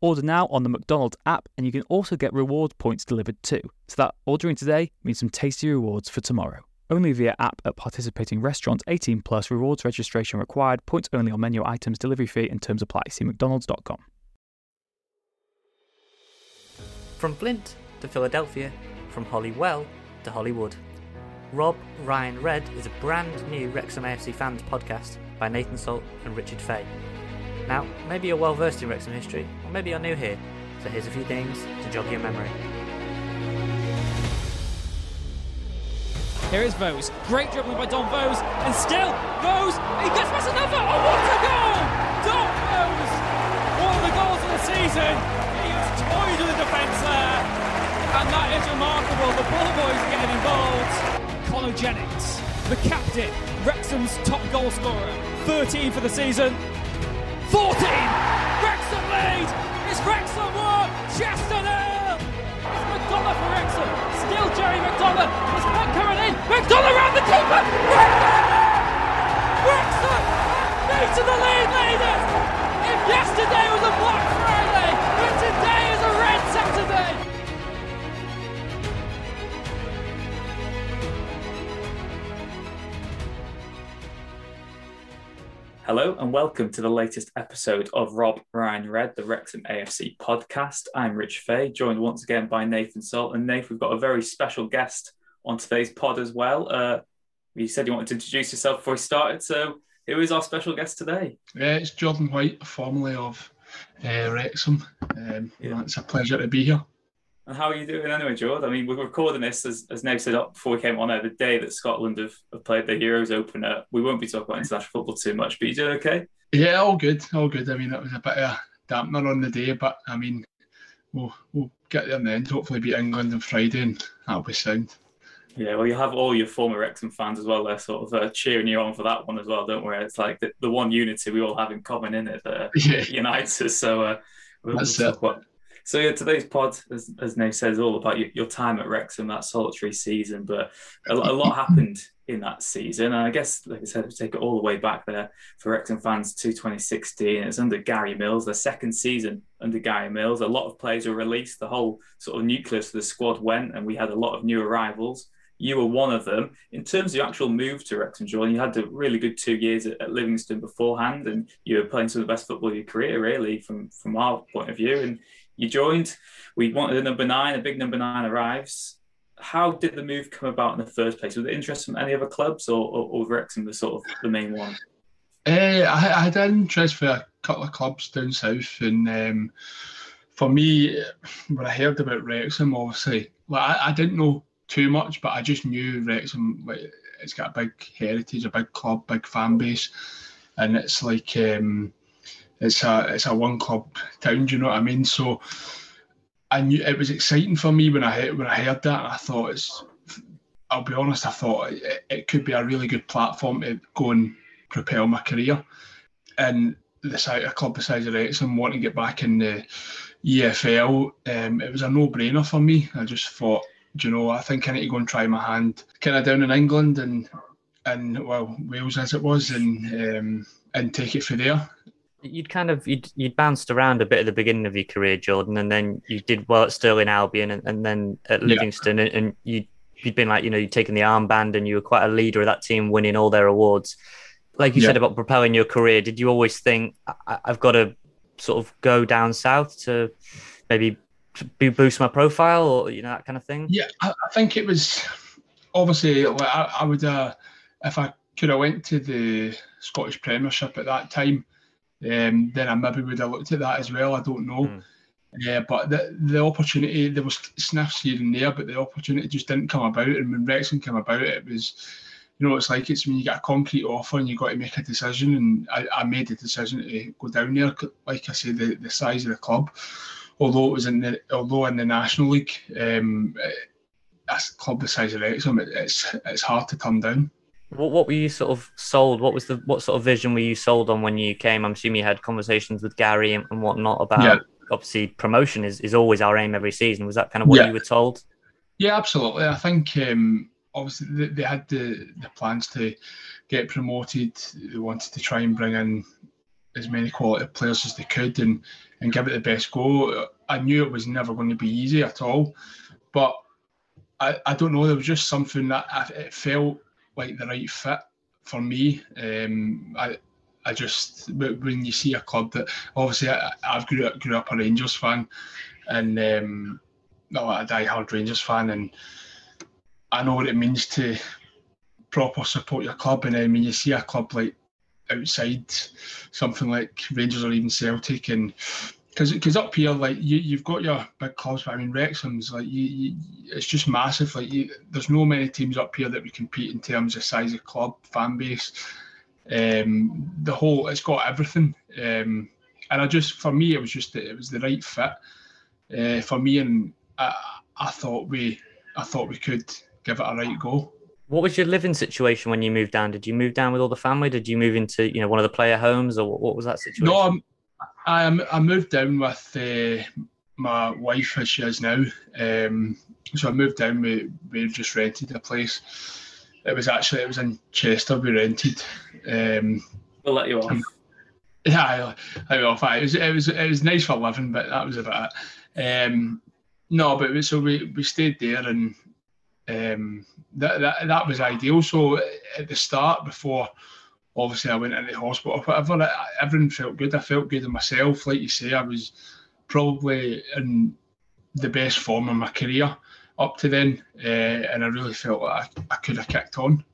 Order now on the McDonald's app, and you can also get reward points delivered too. So that ordering today means some tasty rewards for tomorrow. Only via app at participating restaurants. 18 plus. Rewards registration required. Points only on menu items. Delivery fee and terms apply. See McDonald's.com. From Flint to Philadelphia, from Holywell to Hollywood. Rob Ryan Red is a brand new Wrexham AFC fans podcast by Nathan Salt and Richard Fay. Now, maybe you're well versed in Wrexham history, or maybe you're new here, so here's a few things to jog your memory. Here is Vose. Great dribbling by Dom Vose. And still, Vose, he gets past another. Oh, what a goal! Dom Vose! One of the goals of the season. He has toyed with the defence there. And that is remarkable. The ball boys getting involved. Connor Jennings, the captain, Wrexham's top goal scorer. 13 for the season. 14! Wrexham lead! It's Wrexham 1! Chester nil! It's McDonagh for Wrexham. Still Jerry McDonagh. It's back coming in. McDonagh round the keeper. Wrexham! Wrexham! To the lead leaders! If yesterday was a Black Hello and welcome to the latest episode of Rob Ryan Red, the Wrexham AFC podcast. I'm Rich Fay, joined once again by Nathan Salt. And Nathan, we've got a very special guest on today's pod as well. Uh, you said you wanted to introduce yourself before we started, so who is our special guest today? Yeah, it's Jordan White, formerly of uh, Wrexham. Um, Yeah. It's a pleasure to be here. And how are you doing anyway, Jordan? I mean, we're recording this, as, as Nate said up before we came on air, the day that Scotland have, have played the Euros opener. We won't be talking about international football too much, but you doing okay? Yeah, all good, all good. I mean, it was a bit of a dampener on the day, but I mean, we'll, we'll get there in the end. Hopefully, beat England on Friday, and that'll be sound. Yeah, well, you have all your former Wrexham fans as well. They're sort of uh, cheering you on for that one as well, don't we? It's like the, the one unity we all have in common in it that uh, Yeah. unites us. So uh, we'll, we'll That's talk about. So yeah, today's pod, as, as Nate says, all about your, your time at Wrexham, that solitary season. But a, a lot happened in that season. And I guess, like I said, we take it all the way back there for Wrexham fans to 2016, it's under Gary Mills, their second season under Gary Mills. A lot of players were released. The whole sort of nucleus of the squad went, and we had a lot of new arrivals. You were one of them. In terms of your actual move to Wrexham, Jordan, you had a really good two years at, at Livingston beforehand, and you were playing some of the best football of your career, really, from from our point of view. And you joined. We wanted a number nine. A big number nine arrives. How did the move come about in the first place? Was it interest from any other clubs, or, or, or Wrexham the sort of the main one? Uh, I, I had interest for a couple of clubs down south, and um, for me, when I heard about Wrexham, obviously, like I, I didn't know too much, but I just knew Wrexham. Like, it's got a big heritage, a big club, big fan base, and it's like um, it's a it's a one club town. Do you know what I mean? So I knew it was exciting for me when I heard when I heard that. I thought it's. I'll be honest. I thought it, it could be a really good platform to go and propel my career. And the side a club the size of Wrexham wanting to get back in the EFL, um, it was a no-brainer for me. I just thought, do you know, I think I need to go and try my hand, kind of down in England and and well Wales as it was, and um, and take it from there. You'd kind of you'd, you'd bounced around a bit at the beginning of your career, Jordan, and then you did well at Stirling Albion, and, and then at Yeah. Livingston, and, and you you'd been like you know you'd taken the armband, and you were quite a leader of that team, winning all their awards. Like you Yeah. said about propelling your career, did you always think I, I've got to sort of go down south to maybe boost my profile or you know that kind of thing? Yeah, I, I think it was obviously I, I would uh, if I could have went to the Scottish Premiership at that time, um, then I maybe would have looked at that as well. I don't know. Mm. Yeah, but the the opportunity there was sniffs here and there, but the opportunity just didn't come about. And when Wrexham came about, it was, you know, it's like it's when you get a concrete offer and you got to make a decision. And I, I made the decision to go down there. Like I say, the, the size of the club, although it was in the although in the National League, um, that's club the size of Wrexham, it, it's it's hard to turn down. What, what were you sort of sold? What was the what sort of vision were you sold on when you came? I'm assuming you had conversations with Gary and, and whatnot about. Yeah obviously promotion is, is always our aim every season. Was that kind of what yeah. you were told? Yeah, absolutely. I think um, obviously they, they, had the, the plans to get promoted. They wanted to try and bring in as many quality players as they could and, and give it the best go. I knew it was never going to be easy at all, but I, I don't know. There was just something that I, it felt like the right fit for me. Um, I, I just when you see a club that obviously I, have grew up grew up a Rangers fan, and um, no, a die-hard Rangers fan, and I know what it means to proper support your club. And then when you see a club like outside something like Rangers or even Celtic, and because because up here like you you've got your big clubs, but I mean Wrexham's like you, you it's just massive. Like you, there's no many teams up here that we compete in terms of size of club, fan base um, the whole it's got everything. Um, and I just for me it was just it was the right fit uh, for me, and I, I thought we I thought we could give it a right go. What was your living situation when you moved down? Did you move down with all the family? Did you move into you know one of the player homes, or what was that situation? No, I'm, I I moved down with uh, my wife as she is now. Um, so I moved down. We we just rented a place it was actually it was in Chester. We rented. Um, we'll let you off. Yeah, I, I off. It was it was it was nice for living, but that was about it. Um, no, but so we, we stayed there and um, that, that that was ideal. So at the start, before obviously I went into the hospital, whatever, everything felt good. I felt good in myself. Like you say, I was probably in the best form of my career up to then, uh, and I really felt like I, I could have kicked on.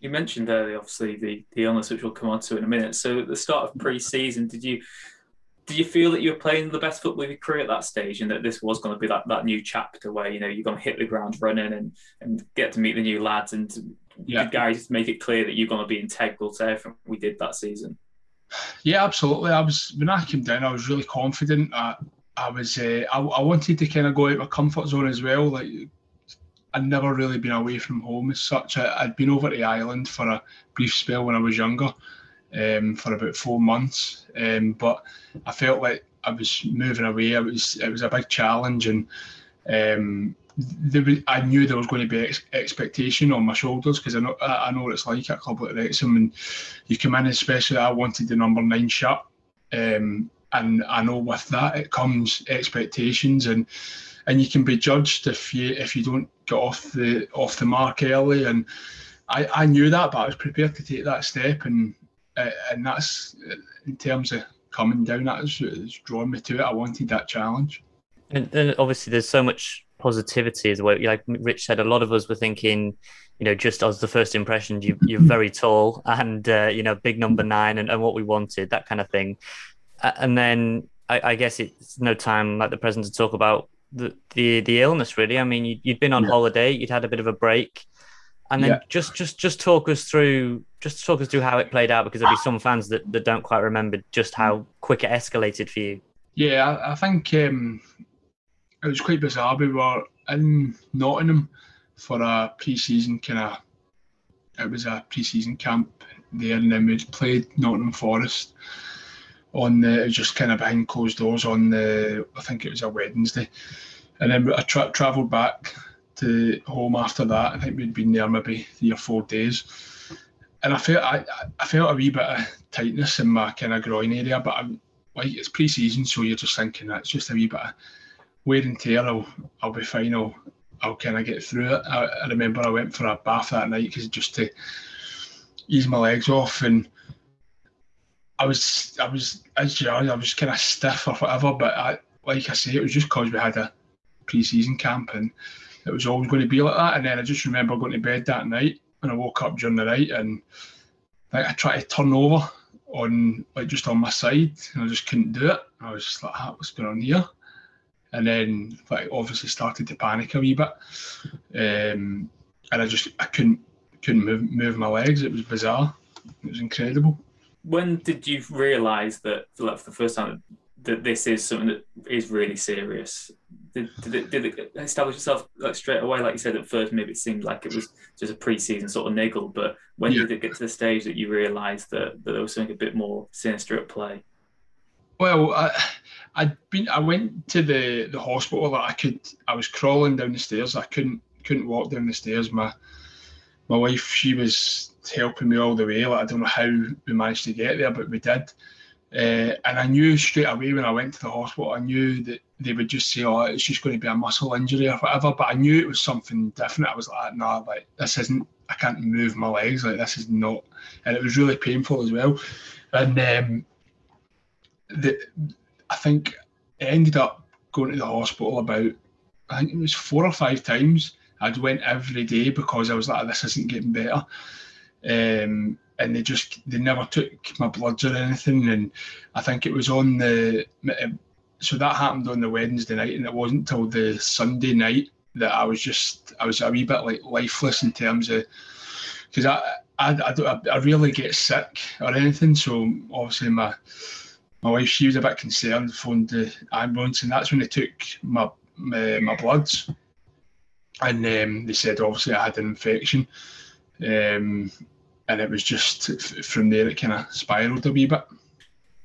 You mentioned earlier, obviously, the, the illness, which we'll come on to in a minute. So, at the start of pre-season, did you did you feel that you were playing the best football of your career at that stage, and that this was going to be that, that new chapter where you know you're going to hit the ground running and and get to meet the new lads, and yeah. did guys make it clear that you're going to be integral to everything we did that season? Yeah, absolutely. I was when I came down, I was really confident. that I was uh, I, I wanted to kind of go out my comfort zone as well. Like I'd never really been away from home as such. I, had been over to Ireland for a brief spell when I was younger, um, for about four months. Um, but I felt like I was moving away. It was it was a big challenge, and um, was, I knew there was going to be ex- expectation on my shoulders because I know I know what it's like at a club like Wrexham, and you come in. Especially, I wanted the number nine shirt. Um, and I know with that it comes expectations and and you can be judged if you if you don't get off the off the mark early and I, I knew that but I was prepared to take that step and uh, and that's in terms of coming down that was, was drawing me to it I wanted that challenge and then obviously there's so much positivity as well like Rich said a lot of us were thinking you know, just as the first impression, you, you're very tall and, uh, you know, big number nine and, and what we wanted, that kind of thing and then I, I, guess it's no time like the present to talk about the the, the illness. Really, I mean, you, had been on yeah. holiday, you'd had a bit of a break, and then yeah. just just just talk us through just talk us through how it played out because there'll be some fans that, that don't quite remember just how quick it escalated for you. Yeah, I, I think um, it was quite bizarre. We were in Nottingham for a pre-season kind of. It was a pre-season camp there, and then we played Nottingham Forest on the just kind of behind closed doors on the I think it was a Wednesday, and then I tra- travelled back to home after that. I think we'd been there maybe three or four days, and I felt I, I felt a wee bit of tightness in my kind of groin area, but I'm like it's pre-season, so you're just thinking that it's just a wee bit of wear and tear. I'll I'll be fine. I'll I'll kind of get through it. I, I remember I went for a bath that night because just to ease my legs off and I was I was as you know, I was kind of stiff or whatever, but I like I say, it was just because we had a pre-season camp and it was always going to be like that. And then I just remember going to bed that night and I woke up during the night and like I tried to turn over on like just on my side and I just couldn't do it. I was just like, ah, what's going on here? And then like obviously started to panic a wee bit. Um, and I just I couldn't couldn't move move my legs. It was bizarre. It was incredible. When did you realise that like, for the first time that this is something that is really serious? Did, did, it, did it establish itself like straight away? Like you said at first, maybe it seemed like it was just a pre-season sort of niggle. But when yeah. did it get to the stage that you realised that, that there was something a bit more sinister at play? Well, I, I'd been. I went to the the hospital that I could. I was crawling down the stairs. I couldn't couldn't walk down the stairs. My my wife, she was helping me all the way. Like I don't know how we managed to get there, but we did. Uh, and I knew straight away when I went to the hospital, I knew that they would just say, "Oh, it's just going to be a muscle injury or whatever." But I knew it was something different. I was like, "No, nah, like this isn't. I can't move my legs. Like this is not." And it was really painful as well. And um, the, I think I ended up going to the hospital about, I think it was four or five times. I'd went every day because I was like, "This isn't getting better." Um, and they just they never took my bloods or anything. And I think it was on the so that happened on the Wednesday night, and it wasn't till the Sunday night that I was just I was a wee bit like lifeless in terms of because I, I I I really get sick or anything. So obviously my my wife she was a bit concerned, phoned the ambulance, and that's when they took my my, my bloods, and um, they said obviously I had an infection. Um, and it was just from there it kind of spiraled a wee bit.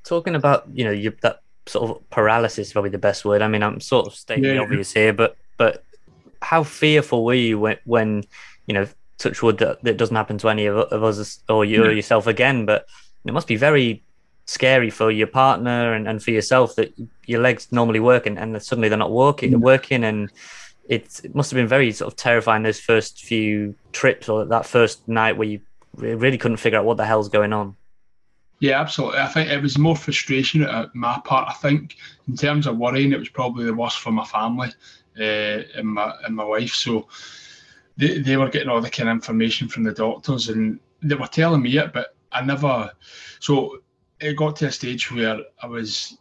Talking about you know you, that sort of paralysis is probably the best word. I mean, I'm sort of stating yeah. the obvious here, but but how fearful were you when when you know touch wood that, that doesn't happen to any of, of us or you yeah. or yourself again? But it must be very scary for your partner and, and for yourself that your legs normally work and, and suddenly they're not working mm. working and it, it must have been very sort of terrifying those first few trips or that first night where you really couldn't figure out what the hell's going on. Yeah, absolutely. I think it was more frustration at my part. I think in terms of worrying, it was probably the worst for my family uh, and my and my wife. So they, they were getting all the kind of information from the doctors, and they were telling me it, but I never. So it got to a stage where I was.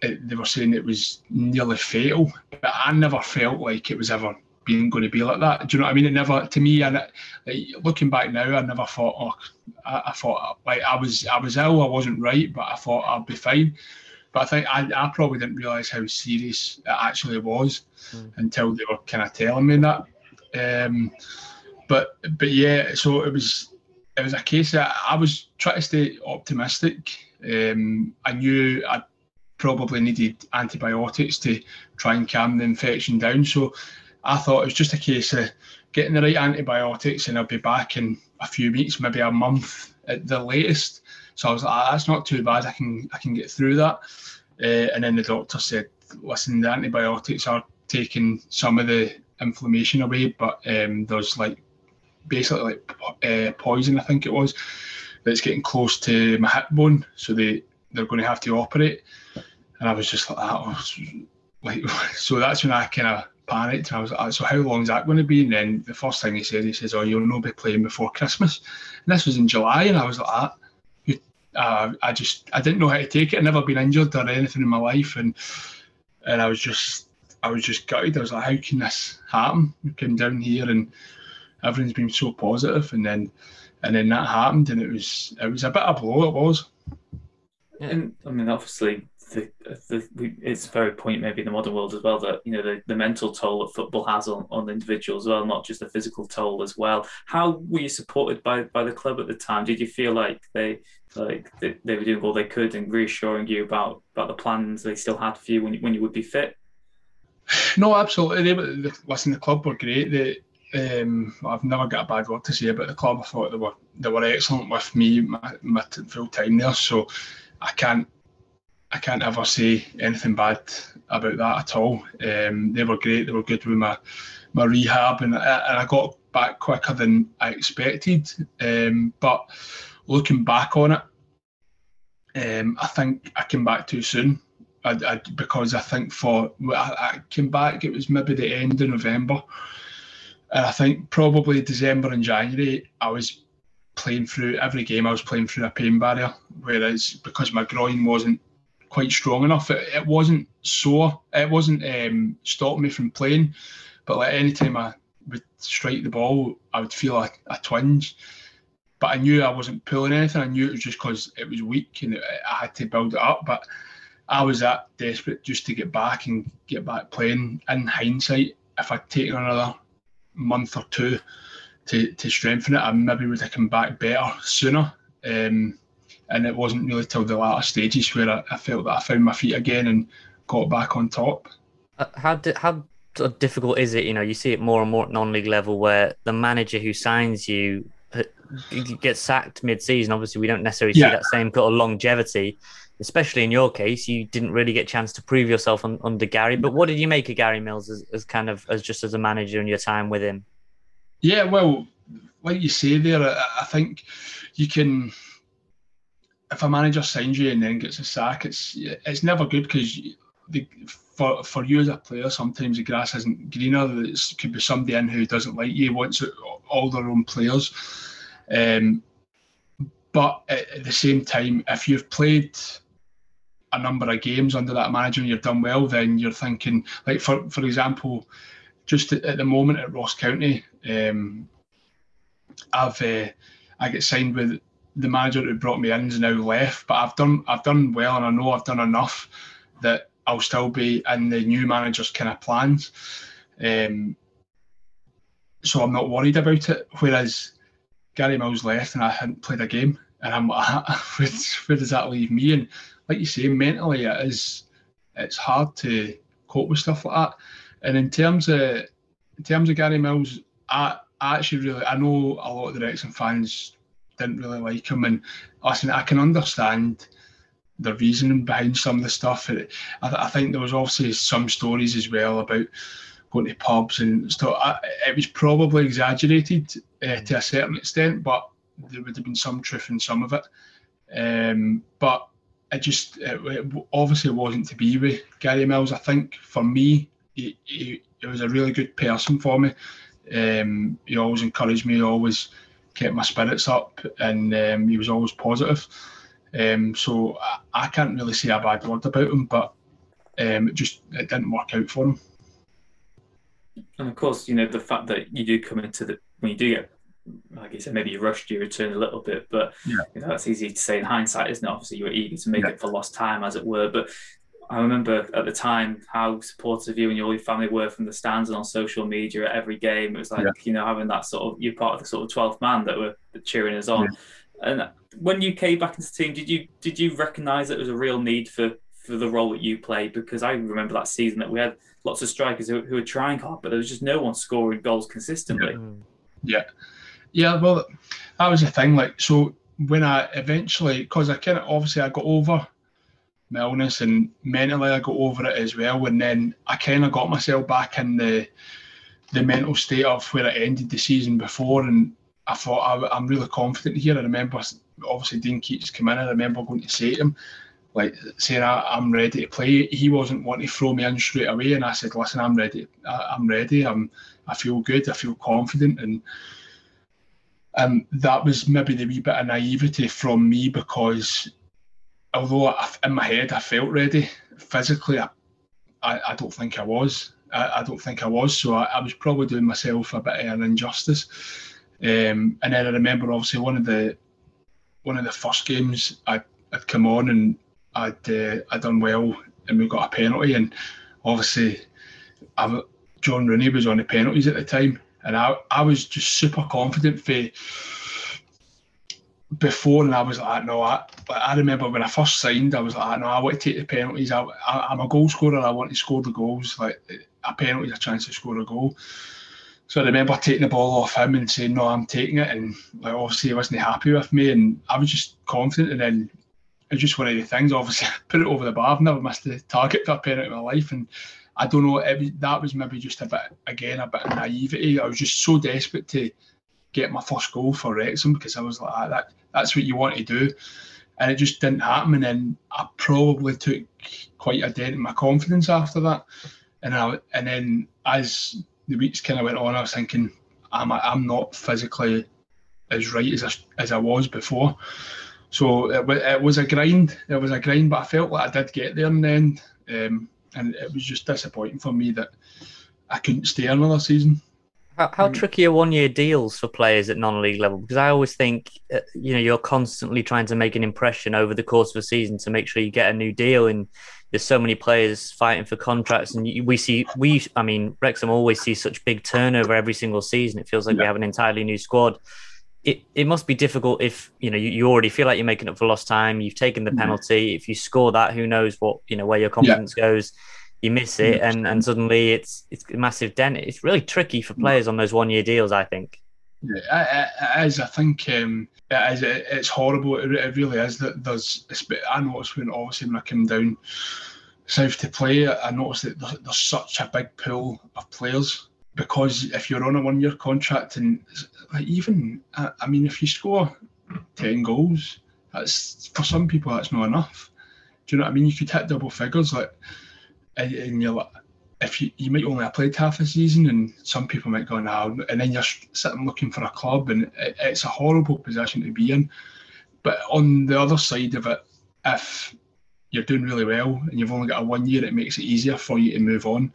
It, they were saying it was nearly fatal, but I never felt like it was ever being going to be like that. Do you know what I mean? It never, to me, and like, looking back now, I never thought, oh, I, I, thought like I was, I was ill, I wasn't right, but I thought I'd be fine. But I think I, I probably didn't realise how serious it actually was mm. until they were kind of telling me that. Um, but but yeah, so it was it was a case that I was trying to stay optimistic. Um, I knew I probably needed antibiotics to try and calm the infection down. So I thought it was just a case of getting the right antibiotics and I'll be back in a few weeks, maybe a month at the latest. So I was like, ah, that's not too bad. I can I can get through that. Uh, and then the doctor said, listen, the antibiotics are taking some of the inflammation away, but um, there's like basically like uh, poison, I think it was, that's getting close to my hip bone. So they they're going to have to operate. And I was just like, that. Oh, like so that's when I kind of panicked. and I was like, so how long is that going to be? And then the first thing he said, he says, oh, you'll not be playing before Christmas. And this was in July, and I was like, ah. Uh, I just I didn't know how to take it. I'd never been injured or anything in my life, and and I was just I was just gutted. I was like, how can this happen? We came down here and everything's been so positive, and then and then that happened, and it was it was a bit of a blow. It was. And I mean, obviously, the, the, it's very point maybe in the modern world as well that you know the, the mental toll that football has on, on the individual as well, not just the physical toll as well. How were you supported by by the club at the time? Did you feel like they like they, they were doing all they could and reassuring you about about the plans they still had for you when you, when you would be fit? No, absolutely. They, listen, the club were great. They, um, I've never got a bad word to say about the club. I thought they were they were excellent with me my, my full time there. So I can't I can't ever say anything bad about that at all. Um, they were great. They were good with my my rehab, and, and I got back quicker than I expected. Um, but looking back on it, um, I think I came back too soon. I, I, because I think for I, I came back, it was maybe the end of November, and I think probably December and January I was playing through every game. I was playing through a pain barrier, whereas because my groin wasn't quite strong enough, it, it wasn't sore. It wasn't um, stopping me from playing, but like any time I would strike the ball, I would feel a, a twinge. But I knew I wasn't pulling anything. I knew it was just because it was weak and it, I had to build it up. But I was that desperate just to get back and get back playing. In hindsight, if I'd taken another month or two to, to strengthen it, I maybe would have come back better sooner. Um, and it wasn't really till the latter stages where I, I, felt that I found my feet again and got back on top. Uh, how did how difficult is it? You know, you see it more and more at non-league level where the manager who signs you uh, gets sacked mid-season. Obviously, we don't necessarily see that same kind of longevity. Especially in your case, you didn't really get a chance to prove yourself on, under Gary. But what did you make of Gary Mills as, as kind of as just as a manager and your time with him? Yeah, well, like you say there, I, I think you can if a manager signs you and then gets a sack, it's it's never good because for for you as a player, sometimes the grass isn't greener. It could be somebody in who doesn't like you, wants all their own players. Um, but at the same time, if you've played a number of games under that manager and you've done well, then you're thinking, like for for example, just at, the moment at Ross County, um, I've uh, I get signed with the manager who brought me in is now left, but I've done I've done well, and I know I've done enough that I'll still be in the new manager's kind of plans. Um, so I'm not worried about it. Whereas Gary Mills left and I hadn't played a game, and I'm like, where, where does that leave me? And like you say, mentally it is it's hard to cope with stuff like that. And in terms of in terms of Gary Mills, I, I actually really I know a lot of the Wrexham fans didn't really like him. And listen, I can understand the reasoning behind some of the stuff. I, I, think there was obviously some stories as well about going to pubs and stuff. I, it was probably exaggerated uh, to a certain extent, but there would have been some truth in some of it. Um, but it just it, it obviously wasn't to be with Gary Mills. I think for me, he, he, he was a really good person for me. Um, he always encouraged me. Always kept my spirits up, and um, he was always positive. Um, so I, I, can't really say a bad word about him, but um, it just it didn't work out for him. And of course, you know the fact that you do come into the when you do get, like you said, maybe you rushed your return a little bit, but yeah. you know that's easy to say in hindsight, isn't it? Obviously, you were eager to make yeah. it for lost time, as it were, but I remember at the time how supportive you and your family were from the stands and on social media at every game. It was like, yeah. you know, having that sort of, you're part of the sort of 12th man that were cheering us on. And when you came back into the team, did you did you recognise that there was a real need for, for the role that you played? Because I remember that season that we had lots of strikers who, who were trying hard, but there was just no one scoring goals consistently. Yeah. Yeah, well, that was the thing. Like, so when I eventually, because I kind of obviously I got over my illness and mentally I got over it as well. And then I kind of got myself back in the the mental state of where I ended the season before, and I thought I, am really confident here. I remember obviously Dean Keates come in. I remember going to say to him, like saying I, am ready to play. He wasn't wanting to throw me in straight away, and I said, listen, I'm ready. I, am ready. I'm I feel good. I feel confident, and um, that was maybe the wee bit of naivety from me because although I, in my head I felt ready, physically I, I, I don't think I was. I, I, don't think I was. So I, I, was probably doing myself a bit of an injustice. Um, and then I remember obviously one of the one of the first games I, would come on and I'd uh, I'd done well and we got a penalty and obviously I, John Rooney was on the penalties at the time and I, I was just super confident for before, and I was like, no, I, I remember when I first signed, I was like, no, I want to take the penalties. I, I, am a goal scorer. I want to score the goals. Like a penalty, is a chance to score a goal. So I remember taking the ball off him and saying, no, I'm taking it. And like obviously he wasn't happy with me, and I was just confident. And then it's just one of the things. Obviously, I put it over the bar. I've never missed a target for a penalty in my life, and I don't know. It, that was maybe just a bit again a bit of naivety. I was just so desperate to get my first goal for Wrexham because I was like that that's what you want to do. and it just didn't happen. And then I probably took quite a dent in my confidence after that. And I and then as the weeks kind of went on, I was thinking, I'm I'm not physically as right as I, as I was before. So it, it was a grind. It was a grind, but I felt like I did get there in the end. Um, and it was just disappointing for me that I couldn't stay another season. How, how mm. tricky are one year deals for players at non league level? Because I always think, uh, you know, you're constantly trying to make an impression over the course of a season to make sure you get a new deal. And there's so many players fighting for contracts. And we see, we, I mean, Wrexham always see such big turnover every single season. It feels like yeah. we have an entirely new squad. It, it must be difficult if you know you, you already feel like you're making up for lost time. You've taken the mm-hmm. penalty. If you score that, who knows what you know where your confidence yeah. goes you miss it, and and suddenly it's it's a massive dent. It's really tricky for players on those one year deals. I think. Yeah, it is. I think um, it is. It's horrible. It, it really is. That there's. I noticed when obviously when I came down south to play, I noticed that there's such a big pool of players because if you're on a one year contract and like even I mean if you score ten goals, that's for some people that's not enough. Do you know what I mean? You could hit double figures like and you're like, if you, you might only have played half a season, and some people might go now, and then you're sitting looking for a club, and it, it's a horrible position to be in. But on the other side of it, if you're doing really well and you've only got a one year, it makes it easier for you to move on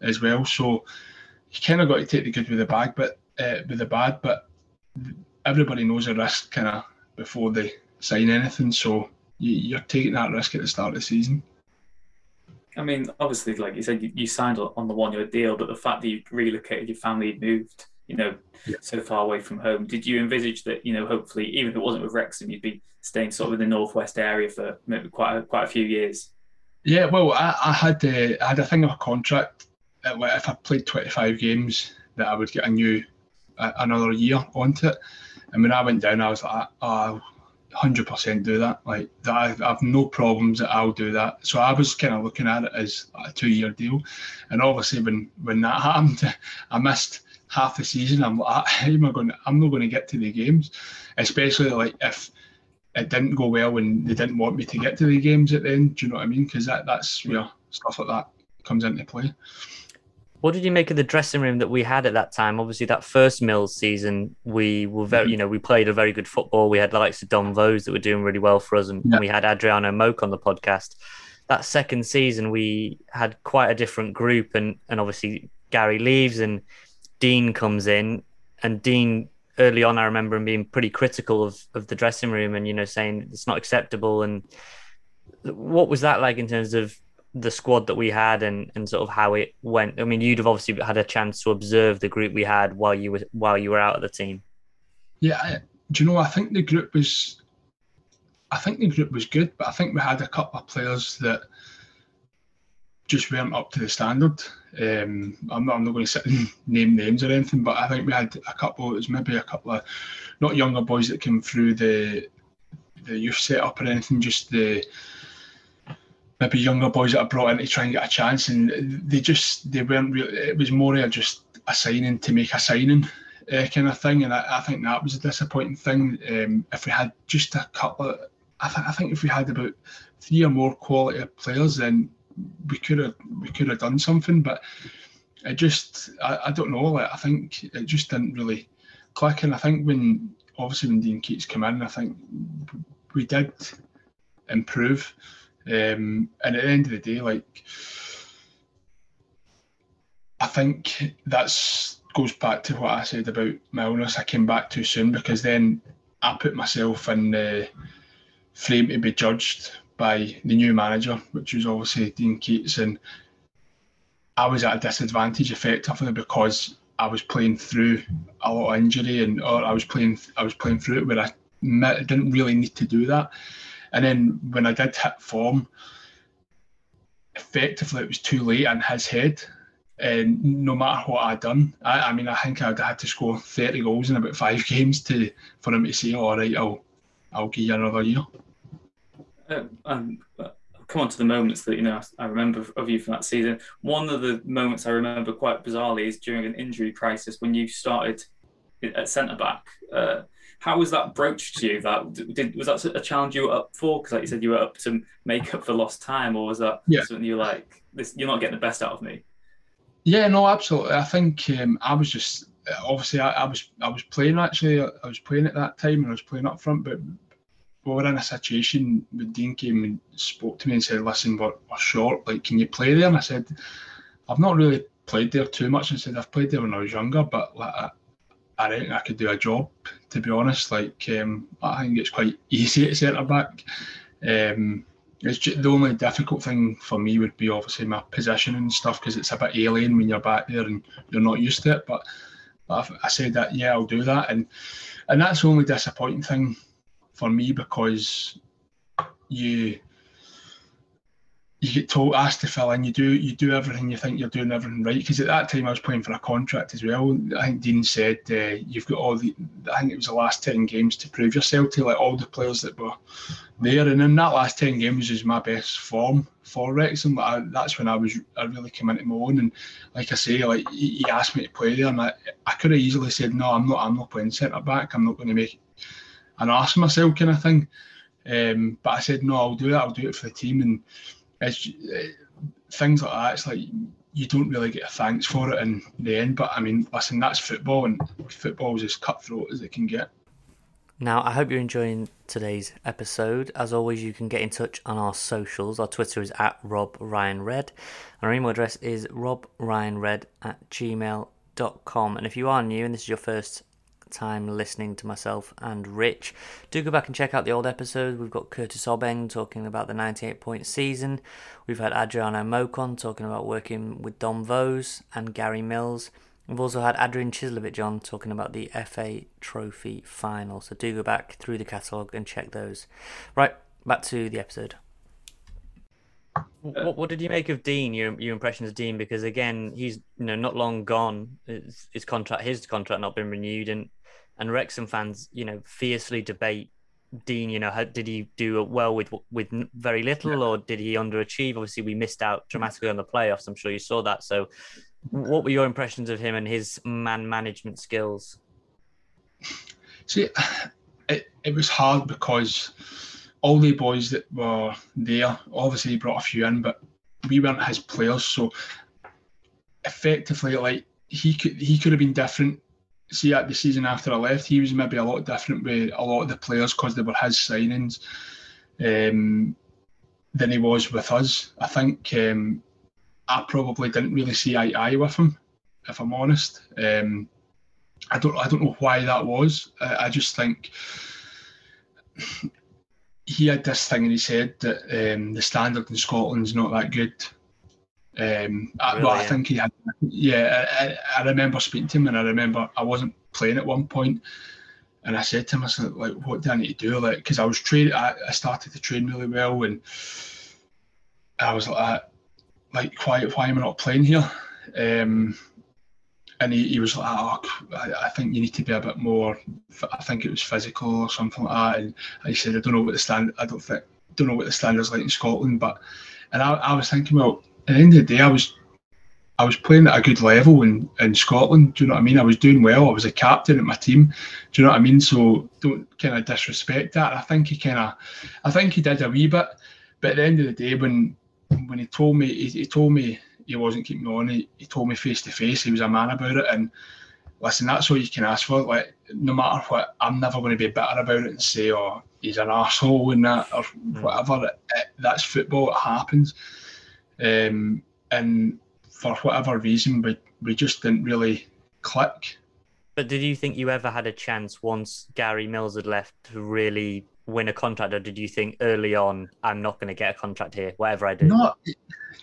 as well. So you kind of got to take the good with the bad, but uh, with the bad. But everybody knows a risk kind of before they sign anything, so you, you're taking that risk at the start of the season. I mean, obviously, like you said, you, you signed on the one-year deal, but the fact that you relocated your family, moved, you know, yeah. so far away from home, did you envisage that, you know, hopefully, even if it wasn't with Wrexham, you'd be staying sort of in the northwest area for maybe quite a, quite a few years? Yeah, well, I, I had uh, I had a thing of a contract that if I played 25 games, that I would get a new another year onto it. And when I went down, I was like, oh, hundred percent do that. Like that, I have no problems that I'll do that. So I was kind of looking at it as a two-year deal, and obviously when when that happened, I missed half the season. I'm like, ah, how am I going? I'm not going to get to the games, especially like if it didn't go well and they didn't want me to get to the games at the end. Do you know what I mean? Because that that's where stuff like that comes into play. What did you make of the dressing room that we had at that time? Obviously, that first Mills season, we were very, mm-hmm. you know, we played a very good football. We had the likes of Dom Vose that were doing really well for us, and, yeah. we had Adriano Moke on the podcast. That second season, we had quite a different group, and and obviously Gary leaves and Dean comes in, and Dean early on, I remember him being pretty critical of of the dressing room, and you know, saying it's not acceptable. And what was that like in terms of the squad that we had and, and sort of how it went. I mean, you'd have obviously had a chance to observe the group we had while you were while you were out of the team. Yeah, do you know? I think the group was, I think the group was good, but I think we had a couple of players that just weren't up to the standard. Um, I'm not, I'm not going to sit and name names or anything, but I think we had a couple. It was maybe a couple of not younger boys that came through the the youth setup or anything, just the maybe younger boys that are brought in to try and get a chance, and they just they weren't really. It was more of just a signing to make a signing uh, kind of thing, and I, I, think that was a disappointing thing. Um, if we had just a couple, of, I, I think if we had about three or more quality players, then we could have we could have done something. But it just I, I don't know. Like I think it just didn't really click, and I think when obviously when Dean Keates came in, I think we did improve. Um, and at the end of the day, like I think that's goes back to what I said about my illness. I came back too soon because then I put myself in the frame to be judged by the new manager, which was obviously Dean Keates, and I was at a disadvantage effectively because I was playing through a lot of injury and or I was playing I was playing through it where I didn't really need to do that. And then when I did hit form, effectively it was too late in his head. And no matter what I'd done, I, I mean, I think I'd had to score 30 goals in about five games to for him to say, "All right, I'll, I'll give you another year." Uh, um, come on to the moments that you know I remember of you from that season. One of the moments I remember quite bizarrely is during an injury crisis when you started at centre back. Uh, how was that broached to you? That did was that a challenge you were up for? Because like you said, you were up to make up for lost time, or was that yeah. something you like? This you're not getting the best out of me. Yeah, no, absolutely. I think um, I was just obviously I, I, was I was playing actually. I was playing at that time and I was playing up front, but we were in a situation with Dean came and spoke to me and said, "Listen, we're, we're short. Like, can you play there?" And I said, "I've not really played there too much." And said, "I've played there when I was younger, but like, I, reckon I could do a job. To be honest, like um, I think it's quite easy at centre back. Um, it's just, the only difficult thing for me would be obviously my position and stuff because it's a bit alien when you're back there and you're not used to it. But, but I said that yeah, I'll do that, and and that's the only disappointing thing for me because you you get told asked to fill in. You do you do everything. You think you're doing everything right. Because at that time I was playing for a contract as well. I think Dean said uh, you've got all the. I think it was the last ten games to prove yourself to like all the players that were there. And in that last ten games was my best form for Wrexham. I, that's when I was I really came into my own. And like I say, like he, asked me to play there, and I, I could have easily said no, I'm not. I'm not playing centre back. I'm not going to make an ask myself kind of thing. Um, but I said no, I'll do it. I'll do it for the team and it's uh, things like that. It's like you don't really get a thanks for it in the end. But I mean, listen, that's football, and football is as cutthroat as it can get. Now, I hope you're enjoying today's episode. As always, you can get in touch on our socials. Our Twitter is at Rob Ryan Red. and Our email address is robryanred at gmail.com. And if you are new and this is your first time listening to myself and Rich. Do go back and check out the old episodes. We've got Curtis Obeng talking about the 98 point season. We've had Adriano Moke on talking about working with Dom Vose and Gary Mills. We've also had Adrian Cieslewicz on talking about the FA Trophy final. So do go back through the catalogue and check those. Right, back to the episode. What, what did you make of Dean? Your your impressions of Dean? Because again, he's you know not long gone. His, his contract, his contract, not been renewed, and and Wrexham fans, you know, fiercely debate Dean. You know, how, did he do well with with very little, yeah. or did he underachieve? Obviously, we missed out mm-hmm. dramatically on the playoffs. I'm sure you saw that. So, what were your impressions of him and his man management skills? See, it, it was hard because all the boys that were there, obviously he brought a few in, but we weren't his players. So effectively, like he could he could have been different see at the season after I left, he was maybe a lot different with a lot of the players because they were his signings um, than he was with us. I think um, I probably didn't really see eye to eye with him, if I'm honest. Um, I don't I don't know why that was. I, I just think he had this thing in his head that um, the standard in Scotland's not that good. Um, I, well, I think he had. Yeah, I, I, remember speaking to him, and I remember I wasn't playing at one point, and I said to him, "I said, like, what do I need to do?" Like, because I was training, I, I, started to train really well, and I was like, like, why, why am I not playing here? Um, and he, he was like, oh, I, I, think you need to be a bit more. I think it was physical or something like that. And I said, I don't know what the stand. I don't think, don't know what the standards like in Scotland, but. And I, I was thinking, well, at the end of the day, I was I was playing at a good level in, in Scotland. Do you know what I mean? I was doing well. I was a captain at my team. Do you know what I mean? So don't kind of disrespect that. I think he kind of, I think he did a wee bit. But at the end of the day, when when he told me, he, he told me he wasn't keeping on. He, he told me face to face he was a man about it. And listen, that's all you can ask for. Like no matter what, I'm never going to be bitter about it and say, "Oh, he's an asshole" and that or hmm. whatever. It, it, that's football. It happens. Um, and for whatever reason, we, we just didn't really click. But did you think you ever had a chance once Gary Mills had left to really win a contract, or did you think early on, I'm not going to get a contract here, whatever I do? No, do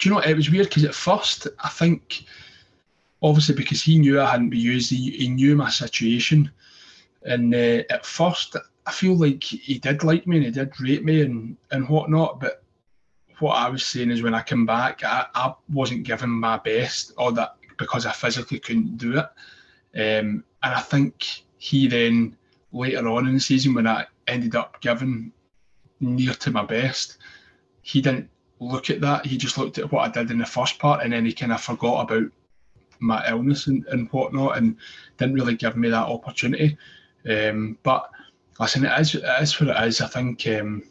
you know, it was weird because at first, I think, obviously, because he knew I hadn't been used, he, he knew my situation. And uh, at first, I feel like he did like me and he did rate me and, and whatnot, but what I was saying is when I came back, I, I wasn't giving my best, or that because I physically couldn't do it. Um, and I think he then later on in the season, when I ended up giving near to my best, he didn't look at that. He just looked at what I did in the first part, and then he kind of forgot about my illness and, and whatnot, and didn't really give me that opportunity. Um, but listen, it is, it is what it is. I think um,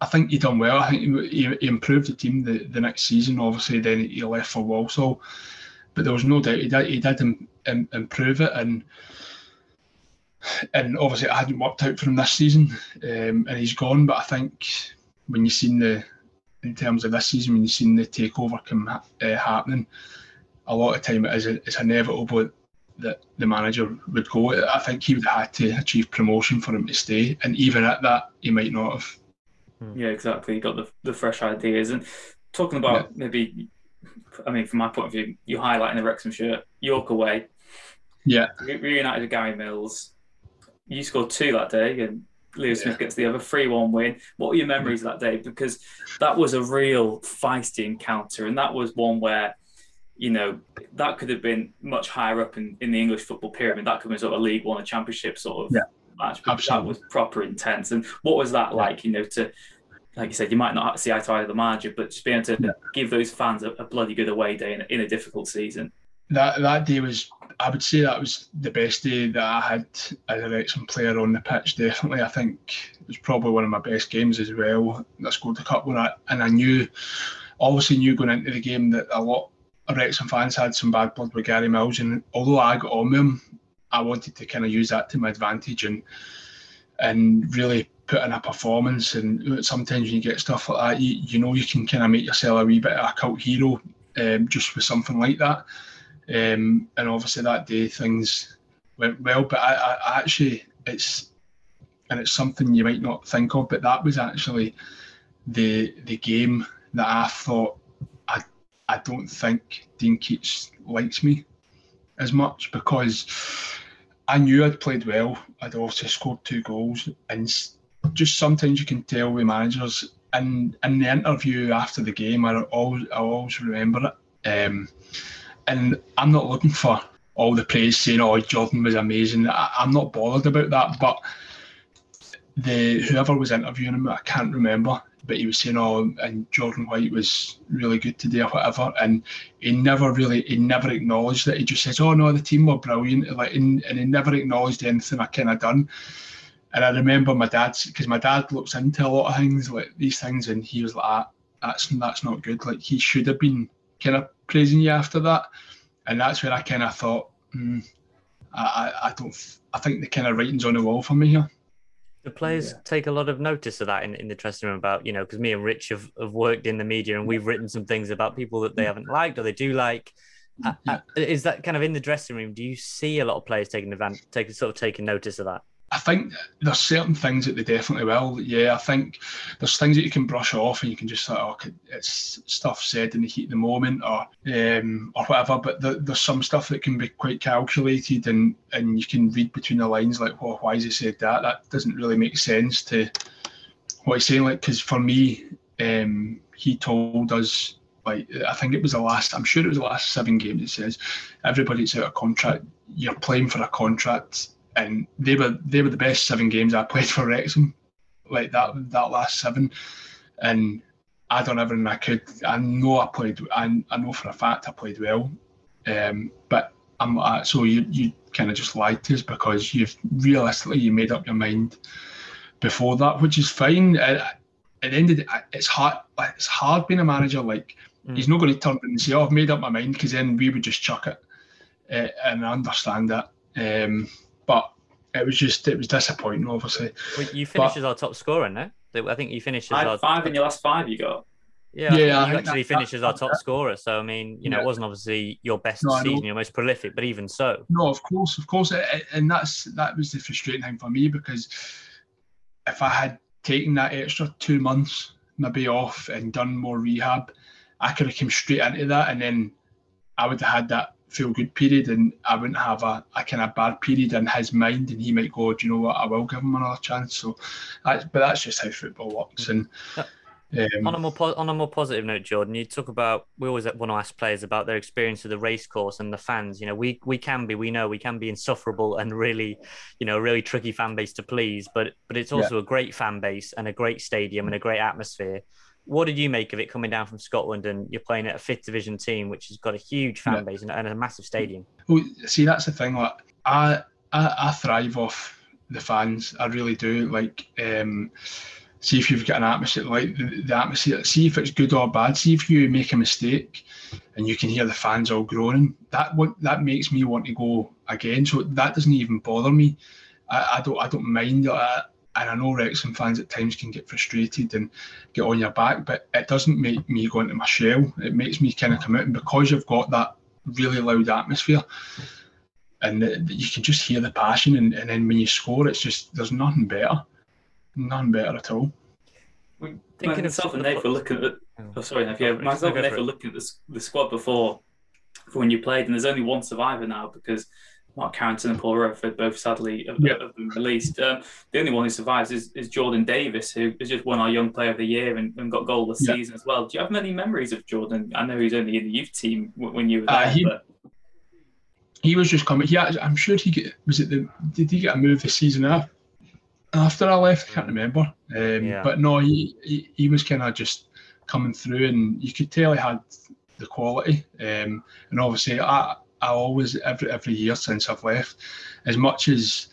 I think he done well. I think he, he improved the team the, the next season. Obviously, then he left for Walsall, but there was no doubt he did, he did Im, Im, improve it, and and obviously it hadn't worked out for him this season, um, and he's gone. But I think when you've seen the in terms of this season, when you've seen the takeover come uh, happening, a lot of time it is it's inevitable that the manager would go. I think he would have had to achieve promotion for him to stay, and even at that, he might not have. Hmm. Yeah, exactly. You got the the fresh ideas and talking about yeah. maybe. I mean, from my point of view, you highlighting the Wrexham shirt, York away. Yeah. Reunited with Gary Mills. You scored two that day, and Leo Smith gets the other 3 1 win. What were your memories of that day? Because that was a real feisty encounter, and that was one where, you know, that could have been much higher up in, in the English football pyramid. That could have been sort of a League One, a Championship sort of yeah match. Absolutely. That was proper intense. And what was that like? You know, to like you said, you might not see eye to eye with the manager, but just being able to yeah. give those fans a, a, bloody good away day in, in a difficult season. That that day was, I would say, that was the best day that I had as a Wrexham player on the pitch. Definitely, I think it was probably one of my best games as well. I scored a couple, and I, and I knew, obviously, knew going into the game that a lot of Wrexham fans had some bad blood with Gary Mills, and although I got on with him, I wanted to kind of use that to my advantage and and really put in a performance. And sometimes when you get stuff like that, you, you know you can kind of make yourself a wee bit of a cult hero um, just with something like that. Um, and obviously that day things went well, but I, I, actually it's and it's something you might not think of, but that was actually the the game that I thought I I don't think Dean Keates likes me as much because I knew I'd played well. I'd also scored two goals, and just sometimes you can tell with managers. And in the interview after the game, I always I always remember it. Um, and I'm not looking for all the praise saying, "Oh, Jordan was amazing." I, am not bothered about that, but the whoever was interviewing him, I can't remember but he was saying, "Oh, and Jordan White was really good today, or whatever." And he never really, he never acknowledged that. He just says, "Oh no, the team were brilliant," like, and, he never acknowledged anything I kind of done. And I remember my dad's because my dad looks into a lot of things like these things, and he was like, ah, "That's that's not good." Like he should have been kind of praising you after that, and that's where I kind of thought, mm, I, I I don't, I think the kind of writing's on the wall for me here. The players yeah. take a lot of notice of that in, in the dressing room about, you know, because me and Rich have, have worked in the media and we've written some things about people that they haven't liked or they do like. Uh, uh, is that kind of in the dressing room? Do you see a lot of players taking advantage, taking sort of taking notice of that? I think there's certain things that they definitely will. Yeah, I think there's things that you can brush off and you can just say, oh, it's stuff said in the heat of the moment or um, or whatever. But the, there's some stuff that can be quite calculated and, and you can read between the lines like, well, why has he said that? That doesn't really make sense to what he's saying. Like, because for me, um, he told us like I think it was the last. I'm sure it was the last seven games. It says everybody's out of contract. You're playing for a contract and they were they were the best seven games I played for Wrexham, like that that last seven, and I done everything I could. I know I played. I, I know for a fact I played well, um, but I'm uh, so you you kind of just lied to us because you've realistically you made up your mind before that, which is fine. It, at the end of the, it's hard. It's hard being a manager. Like mm. he's not going to turn and say, "Oh, I've made up my mind," because then we would just chuck it, uh, and I understand that. Um, but it was just it was disappointing, obviously. Well, you finished but, as our top scorer, no? I think you finished as our five in your last five. You got. Yeah, yeah, you actually finished as our top scorer. So I mean, you know, yeah. it wasn't obviously your best no, season, your most prolific, but even so. No, of course, of course, and that's that was the frustrating thing for me because if I had taken that extra two months maybe off and done more rehab, I could have come straight into that, and then I would have had that feel good period and I wouldn't have a, a kind of bad period in his mind and he might go, Do you know what, I will give him another chance. So that's but that's just how football works. And um, on a more po- on a more positive note, Jordan, you talk about we always want to ask players about their experience of the race course and the fans. You know, we we can be, we know we can be insufferable and really, you know, really tricky fan base to please. But but it's also yeah. a great fan base and a great stadium and a great atmosphere. What did you make of it coming down from Scotland and you're playing at a fifth division team, which has got a huge fan base and, and a massive stadium? Well, see, that's the thing. Like, I, I, I thrive off the fans. I really do. Like, um, see if you've got an atmosphere like the, the, atmosphere. See if it's good or bad. See if you make a mistake, and you can hear the fans all groaning. That what that makes me want to go again. So that doesn't even bother me. I, I don't I don't mind that and I know Wrexham fans at times can get frustrated and get on your back, but it doesn't make me go into my shell. It makes me kind of come out, and because you've got that really loud atmosphere, and you can just hear the passion, and, and then when you score, it's just there's nothing better, nothing better at all. Thinking myself and Nate were looking at. Oh, sorry, Nate. Yeah, myself and Nate were looking at the, the squad before, for when you played, and there's only one survivor now because Mark Carrington and Paul Rutherford both sadly have, yeah. have been released. Um, the only one who survives is, is, Jordan Davies, who has just won our Young Player of the Year and, and got goal this yeah. season as well. Do you have many memories of Jordan? I know he's only in the youth team when you were uh, there. Uh, he, but... he was just coming. He I'm sure he get, was it the did he get a move this season after? After I left, I can't remember. Um, yeah. But no, he, he, he was kind of just coming through, and you could tell he had the quality. Um, and obviously, I I always every every year since I've left, as much as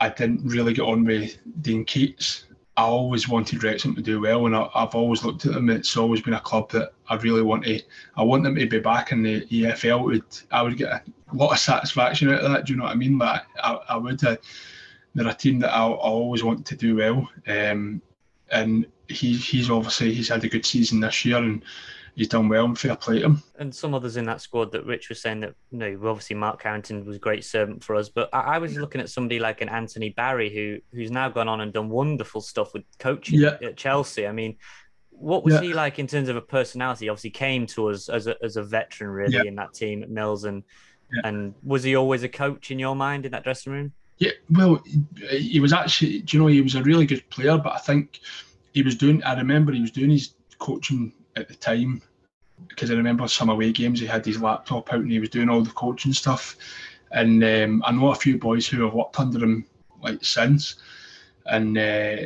I didn't really get on with Dean Keates, I always wanted Wrexham to do well, and I, have always looked at them. It's always been a club that I really want to. I want them to be back in the EFL. Would I would get a lot of satisfaction out of that? Do you know what I mean? Like I, I would. Uh, they're a team that I, I always want to do well, um, and he he's obviously he's had a good season this year, and he's done well and fair play to him. And some others in that squad that Rich was saying that you know obviously Mark Carrington was a great servant for us, but I, I was looking at somebody like an Anthony Barry who who's now gone on and done wonderful stuff with coaching yeah. at Chelsea. I mean. What was yeah. he like in terms of a personality? Obviously, came to us as a, as a veteran, really, yeah. in that team at Mills, and and was he always a coach in your mind in that dressing room? Yeah, well, he was actually, do you know, he was a really good player, but I think he was doing. I remember he was doing his coaching at the time because I remember some away games he had his laptop out and he was doing all the coaching stuff. And um, I know a few boys who have worked under him like since, and uh,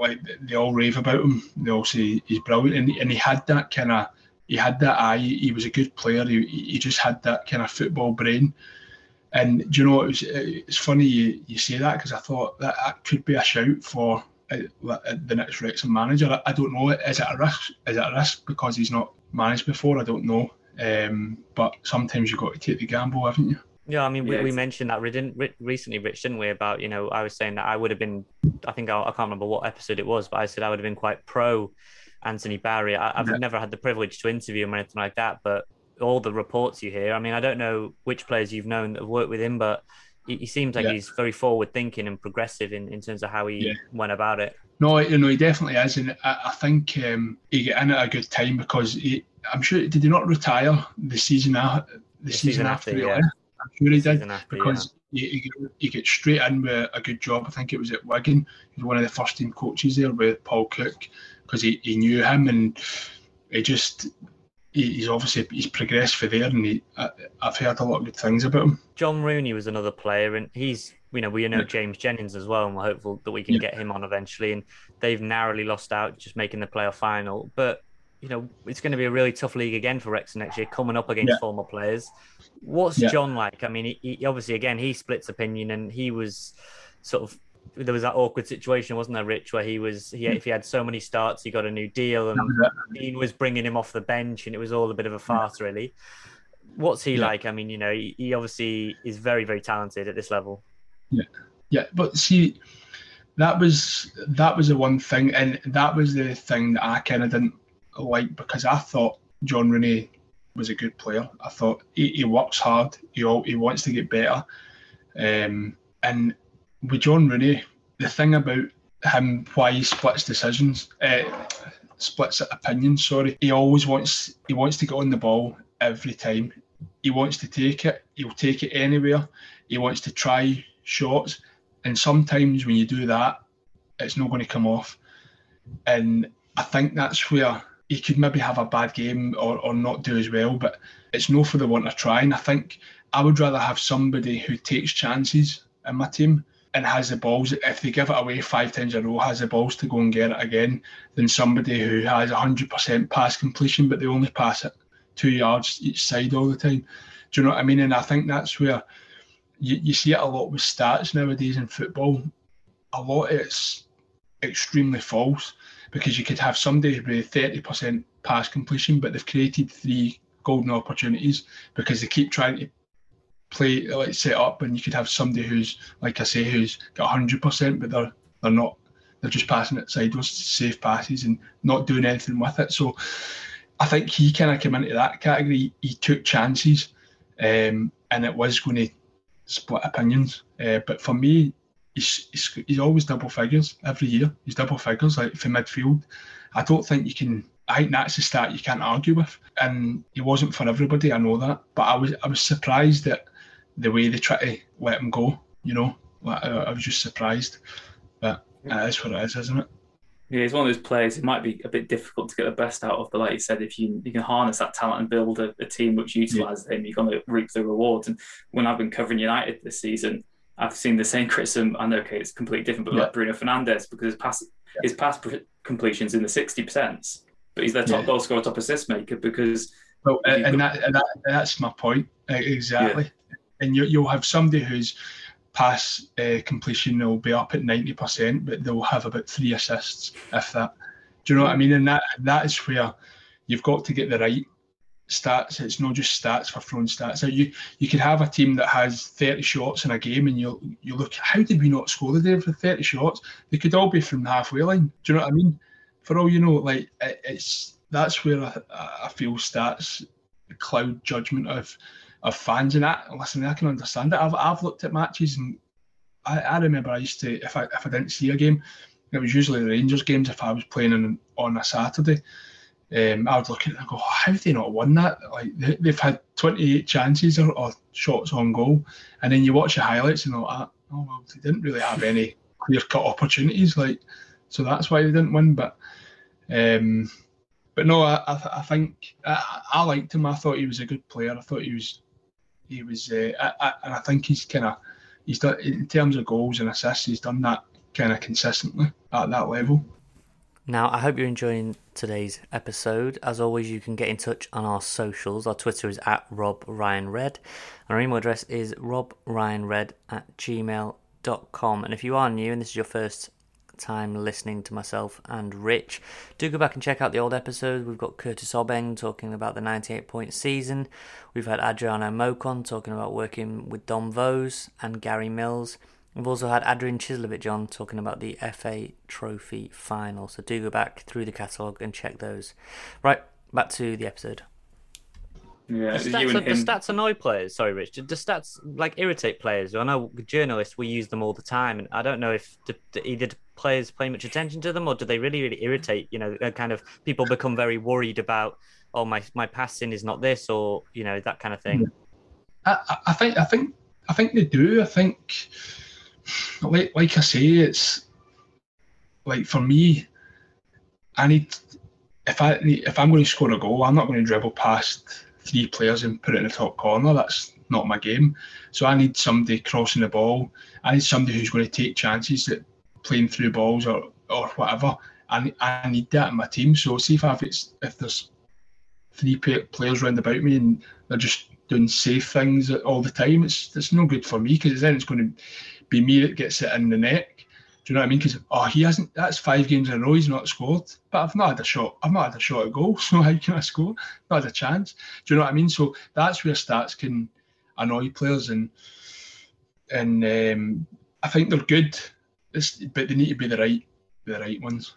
like they all rave about him. They all say he's brilliant, and, and he had that kind of he had that eye. He was a good player. He, he just had that kind of football brain. And do you know it was, it's funny you, you say that because I thought that, that could be a shout for uh, the next Wrexham manager. I don't know. Is it a risk? Is it a risk because he's not managed before. I don't know, um, but sometimes you've got to take the gamble, haven't you? Yeah, I mean, we, we mentioned that recently, Rich, didn't we? About you know, I was saying that I would have been, I think I, I, can't remember what episode it was, but I said I would have been quite pro Anthony Barry. I, have yeah. never had the privilege to interview him or anything like that, but all the reports you hear, I mean, I don't know which players you've known that have worked with him, but he, he seems like yeah. he's very forward thinking and progressive in, in terms of how he yeah. went about it. No, you know, he definitely is, and I, I think um, he got in at a good time because he, I'm sure did he not retire the season after the, the season, season, after, after yeah. I'm sure he did after, because yeah. he, he, he gets straight in with a good job. I think it was at Wigan. He was one of the first team coaches there with Paul Cook because he, he knew him and he just he's obviously he's progressed for there, and he, I, have heard a lot of good things about him. John Rooney was another player, and he's you know we know yeah. James Jennings as well, and we're hopeful that we can yeah. get him on eventually. And they've narrowly lost out, just making the playoff final. But you know it's going to be a really tough league again for Wrexham next year, coming up against yeah. former players. What's John like? I mean, he, he, obviously again he splits opinion, and he was sort of there was that awkward situation, wasn't there, Rich, where he was he if he had so many starts, he got a new deal, and Dean was bringing him off the bench, and it was all a bit of a farce, really. What's he yeah. like? I mean, you know, he, he, obviously is very, very talented at this level. Yeah, yeah, but see, that was that was the one thing, and that was the thing that I kind of didn't like because I thought John Rooney was a good player. I thought he, he works hard. He he wants to get better, um, and with John Rooney, the thing about him, why he splits decisions, uh, splits opinions. Sorry, he always wants he wants to get on the ball every time. He wants to take it. He'll take it anywhere. He wants to try shots, and sometimes when you do that, it's not going to come off. And I think that's where he could maybe have a bad game or, or not do as well, but it's no for the want of trying. I think I would rather have somebody who takes chances in my team and has the balls, if they give it away five times in a row, has the balls to go and get it again, than somebody who has 100% pass completion, but they only pass it two yards each side all the time. Do you know what I mean? And I think that's where you, you see it a lot with stats nowadays in football. A lot it's extremely false because you could have somebody with 30% pass completion, but they've created three golden opportunities because they keep trying to play like set up and you could have somebody who's like I say who's got hundred percent but they're they're not they're just passing it sideways safe passes and not doing anything with it. So I think he kind of came into that category. He took chances um, and it was going to split opinions. Uh, but for me he's, he's, he's always double figures every year. He's double figures like for midfield. I don't think you can I think that's a stat you can't argue with. And he wasn't for everybody, I know that. But I was I was surprised that the way they try to let him go. You know, I, I was just surprised. But uh, hmm. it is what it is, isn't it? Yeah, he's one of those players. It might be a bit difficult to get the best out of, but like you said, if you you can harness that talent and build a, a team which utilises yeah. him, you're going to reap the rewards. And when I've been covering United this season, I've seen the same criticism. I know, okay, it's completely different, but yeah. like Bruno Fernandes because his pass yeah. his pass completions in the sixty percent, but he's their top goal scorer, top assist maker because. Well, uh, and, got... that, and that that's my point exactly and you, you'll have somebody whose pass uh, completion will be up at 90%, but they'll have about three assists, if that. Do you know what I mean? And that that is where you've got to get the right stats. It's not just stats for throwing stats out. You you could have a team that has 30 shots in a game, and you you look, how did we not score the day for 30 shots? They could all be from the halfway line. Do you know what I mean? For all you know, like it, it's that's where I, I feel stats cloud judgment of of fans and that. Listen, I can understand it. I've, I've looked at matches and I, I remember I used to if I if I didn't see a game, it was usually the Rangers games if I was playing on, on a Saturday. Um, I would look at it and go, how have they not won that? Like they, have had 28 chances or, or, shots on goal, and then you watch the highlights and all that. Oh well, they didn't really have any clear cut opportunities, like so that's why they didn't win. But um, but no, I, I, I think I, I liked him. I thought he was a good player. I thought he was he was, uh, I, I, and I think he's kind of, he's done in terms of goals and assists, he's done that kind of consistently at that level. Now, I hope you're enjoying today's episode. As always, you can get in touch on our socials. Our Twitter is at Rob Ryan Red. And our email address is robryanred at gmail.com. And if you are new and this is your first time listening to myself and Rich. Do go back and check out the old episodes. We've got Curtis Obeng talking about the 98 point season. We've had Adriano Moke on talking about working with Dom Vose and Gary Mills. We've also had Adrian Cieslewicz on talking about the FA Trophy final. So do go back through the catalogue and check those. Right, back to the episode. Yeah, the stats, the stats annoy players. Sorry, Rich. The stats like irritate players. I know journalists we use them all the time, and I don't know if the, the, either players pay much attention to them or do they really, really irritate? You know, kind of people become very worried about, oh my my passing is not this, or you know that kind of thing. I, I think I think I think they do. I think, like like I say, it's like for me, I need if I if I'm going to score a goal, I'm not going to dribble past three players and put it in the top corner. That's not my game. So I need somebody crossing the ball. I need somebody who's going to take chances that playing through balls or or whatever. I, I need that in my team. So see if I've, it's, if there's three players round about me and they're just doing safe things all the time, it's it's no good for me because then it's going to be me that gets it in the neck. Do you know what I mean? Because oh, he hasn't. That's five games in a row. He's not scored. But I've not had a shot. I've not had a shot at goal. So how can I score? Not had a chance. Do you know what I mean? So that's where stats can annoy players, and and um, I think they're good, it's, but they need to be the right the right ones.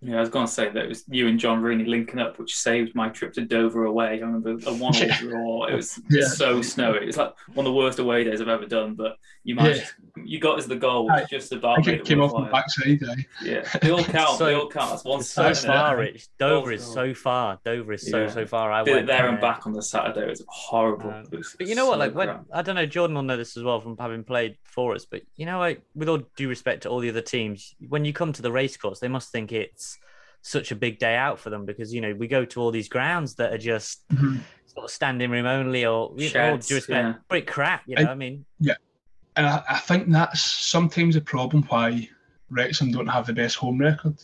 Yeah, I was going to say that it was you and John Rooney linking up, which saved my trip to Dover away. I remember a one all draw. It was yeah. so snowy. It's like one of the worst away days I've ever done. But you managed, yeah. you got us the goal. I, just about. I came off the backside. Eh? Yeah, they all count. so, they all count. That's one. So far, Rich. Dover is so far. Dover is so yeah. so far. I Did went there and back on the Saturday. It was horrible. Um, it was but you know so what? Like when I don't know, Jordan will know this as well from having played for us. But you know, like with all due respect to all the other teams, when you come to the racecourse, they must think it's such a big day out for them because you know we go to all these grounds that are just mm-hmm. sort of standing room only or you know, all due respect, yeah. crap. You know, I, I mean, yeah, and I, I think that's sometimes the problem why Wrexham don't have the best home record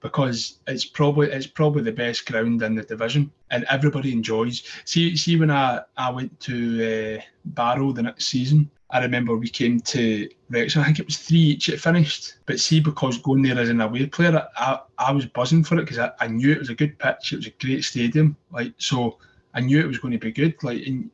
because it's probably it's probably the best ground in the division and everybody enjoys. See see when I, I went to uh, Barrow the next season, I remember we came to Wrexham. I think it was three each it finished. But see, because going there as an away player, I, I was buzzing for it because I, I knew it was a good pitch. It was a great stadium. Like so, I knew it was going to be good. Like and,